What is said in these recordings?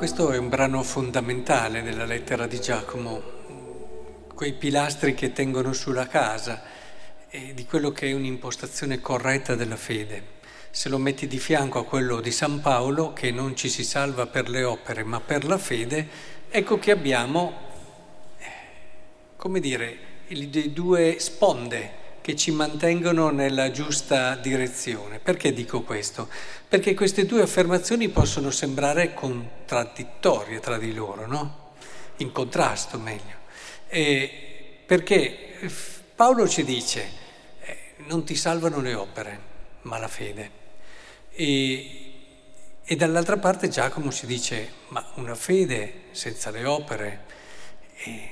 questo è un brano fondamentale della lettera di Giacomo, quei pilastri che tengono sulla casa e di quello che è un'impostazione corretta della fede. Se lo metti di fianco a quello di San Paolo, che non ci si salva per le opere ma per la fede, ecco che abbiamo, eh, come dire, le due sponde che ci mantengono nella giusta direzione. Perché dico questo? Perché queste due affermazioni possono sembrare contraddittorie tra di loro, no? In contrasto meglio. E perché Paolo ci dice, eh, non ti salvano le opere, ma la fede. E, e dall'altra parte Giacomo ci dice, ma una fede senza le opere. E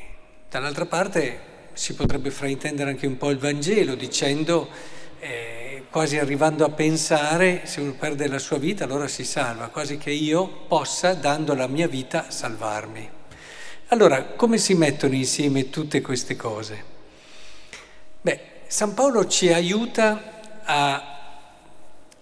dall'altra parte si potrebbe fraintendere anche un po' il Vangelo dicendo, eh, quasi arrivando a pensare, se uno perde la sua vita allora si salva, quasi che io possa, dando la mia vita, salvarmi. Allora, come si mettono insieme tutte queste cose? Beh, San Paolo ci aiuta a,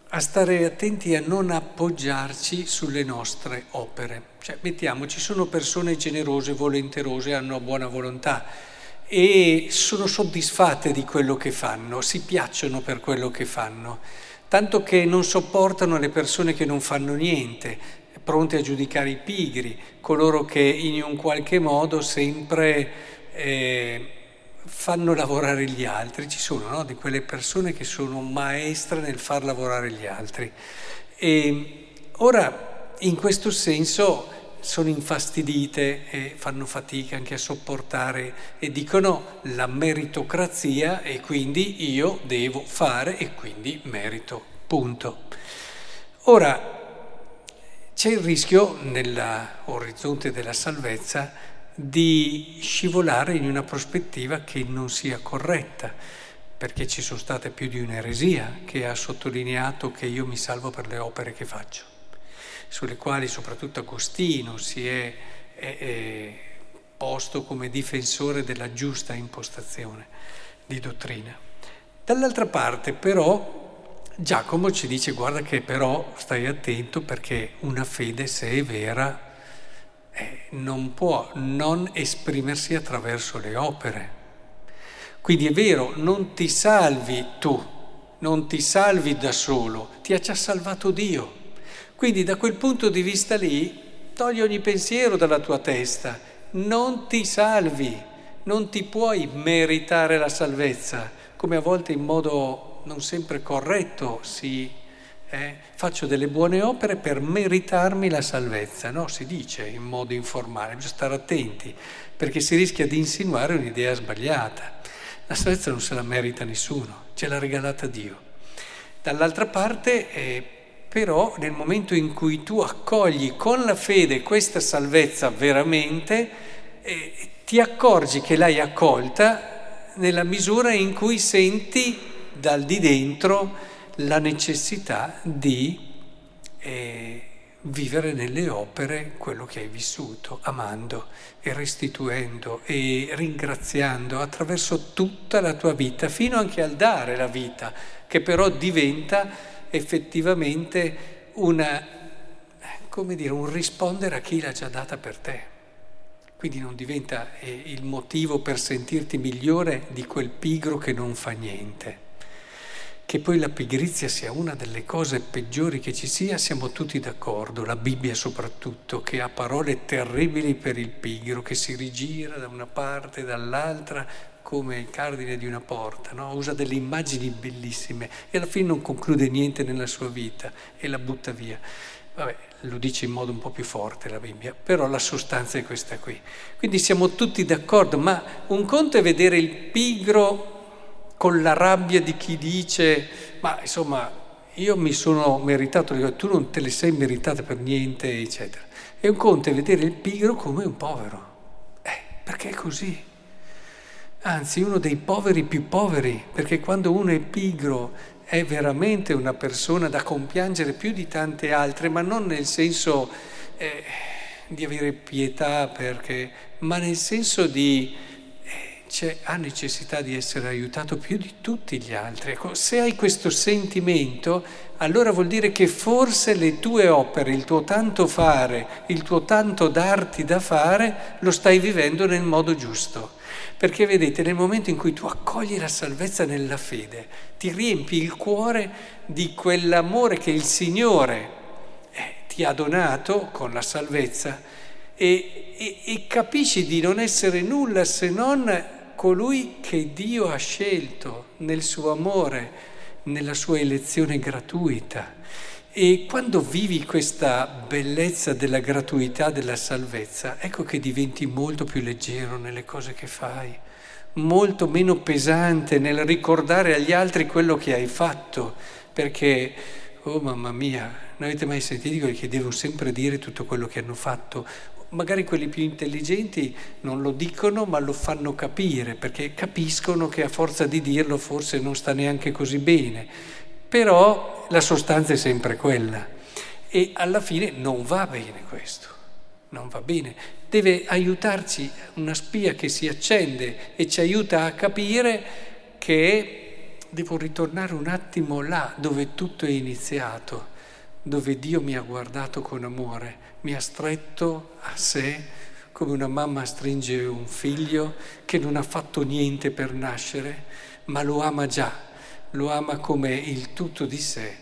a stare attenti a non appoggiarci sulle nostre opere. Cioè, mettiamo, ci sono persone generose, volenterose, hanno buona volontà e sono soddisfatte di quello che fanno, si piacciono per quello che fanno, tanto che non sopportano le persone che non fanno niente, pronte a giudicare i pigri, coloro che in un qualche modo sempre eh, fanno lavorare gli altri. Ci sono no? di quelle persone che sono maestre nel far lavorare gli altri. E ora, in questo senso, sono infastidite e fanno fatica anche a sopportare e dicono la meritocrazia e quindi io devo fare e quindi merito, punto. Ora, c'è il rischio nell'orizzonte della salvezza di scivolare in una prospettiva che non sia corretta, perché ci sono state più di un'eresia che ha sottolineato che io mi salvo per le opere che faccio sulle quali soprattutto Agostino si è, è, è posto come difensore della giusta impostazione di dottrina. Dall'altra parte però Giacomo ci dice guarda che però stai attento perché una fede se è vera eh, non può non esprimersi attraverso le opere. Quindi è vero, non ti salvi tu, non ti salvi da solo, ti ha già salvato Dio. Quindi da quel punto di vista lì togli ogni pensiero dalla tua testa, non ti salvi, non ti puoi meritare la salvezza, come a volte in modo non sempre corretto si eh, faccio delle buone opere per meritarmi la salvezza, no? Si dice in modo informale, bisogna stare attenti, perché si rischia di insinuare un'idea sbagliata. La salvezza non se la merita nessuno, ce l'ha regalata Dio. Dall'altra parte eh, però nel momento in cui tu accogli con la fede questa salvezza veramente, eh, ti accorgi che l'hai accolta nella misura in cui senti dal di dentro la necessità di eh, vivere nelle opere quello che hai vissuto, amando e restituendo e ringraziando attraverso tutta la tua vita, fino anche al dare la vita, che però diventa effettivamente una, come dire, un rispondere a chi l'ha già data per te. Quindi non diventa eh, il motivo per sentirti migliore di quel pigro che non fa niente. Che poi la pigrizia sia una delle cose peggiori che ci sia, siamo tutti d'accordo, la Bibbia soprattutto, che ha parole terribili per il pigro, che si rigira da una parte e dall'altra come il cardine di una porta, no? usa delle immagini bellissime e alla fine non conclude niente nella sua vita e la butta via. Vabbè, lo dice in modo un po' più forte la Bibbia, però la sostanza è questa qui. Quindi siamo tutti d'accordo, ma un conto è vedere il pigro con la rabbia di chi dice, ma insomma, io mi sono meritato, tu non te le sei meritate per niente, eccetera. E un conto è vedere il pigro come un povero. Eh, perché è così anzi uno dei poveri più poveri, perché quando uno è pigro è veramente una persona da compiangere più di tante altre, ma non nel senso eh, di avere pietà, perché, ma nel senso di, eh, ha necessità di essere aiutato più di tutti gli altri. Ecco, se hai questo sentimento, allora vuol dire che forse le tue opere, il tuo tanto fare, il tuo tanto darti da fare, lo stai vivendo nel modo giusto. Perché vedete, nel momento in cui tu accogli la salvezza nella fede, ti riempi il cuore di quell'amore che il Signore eh, ti ha donato con la salvezza e, e, e capisci di non essere nulla se non colui che Dio ha scelto nel suo amore, nella sua elezione gratuita. E quando vivi questa bellezza della gratuità della salvezza, ecco che diventi molto più leggero nelle cose che fai, molto meno pesante nel ricordare agli altri quello che hai fatto, perché, oh mamma mia, non avete mai sentito quelli che devono sempre dire tutto quello che hanno fatto? Magari quelli più intelligenti non lo dicono, ma lo fanno capire, perché capiscono che a forza di dirlo forse non sta neanche così bene però la sostanza è sempre quella e alla fine non va bene questo, non va bene. Deve aiutarci una spia che si accende e ci aiuta a capire che devo ritornare un attimo là dove tutto è iniziato, dove Dio mi ha guardato con amore, mi ha stretto a sé come una mamma stringe un figlio che non ha fatto niente per nascere, ma lo ama già lo ama come il tutto di sé,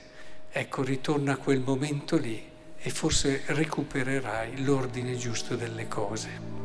ecco ritorna a quel momento lì e forse recupererai l'ordine giusto delle cose.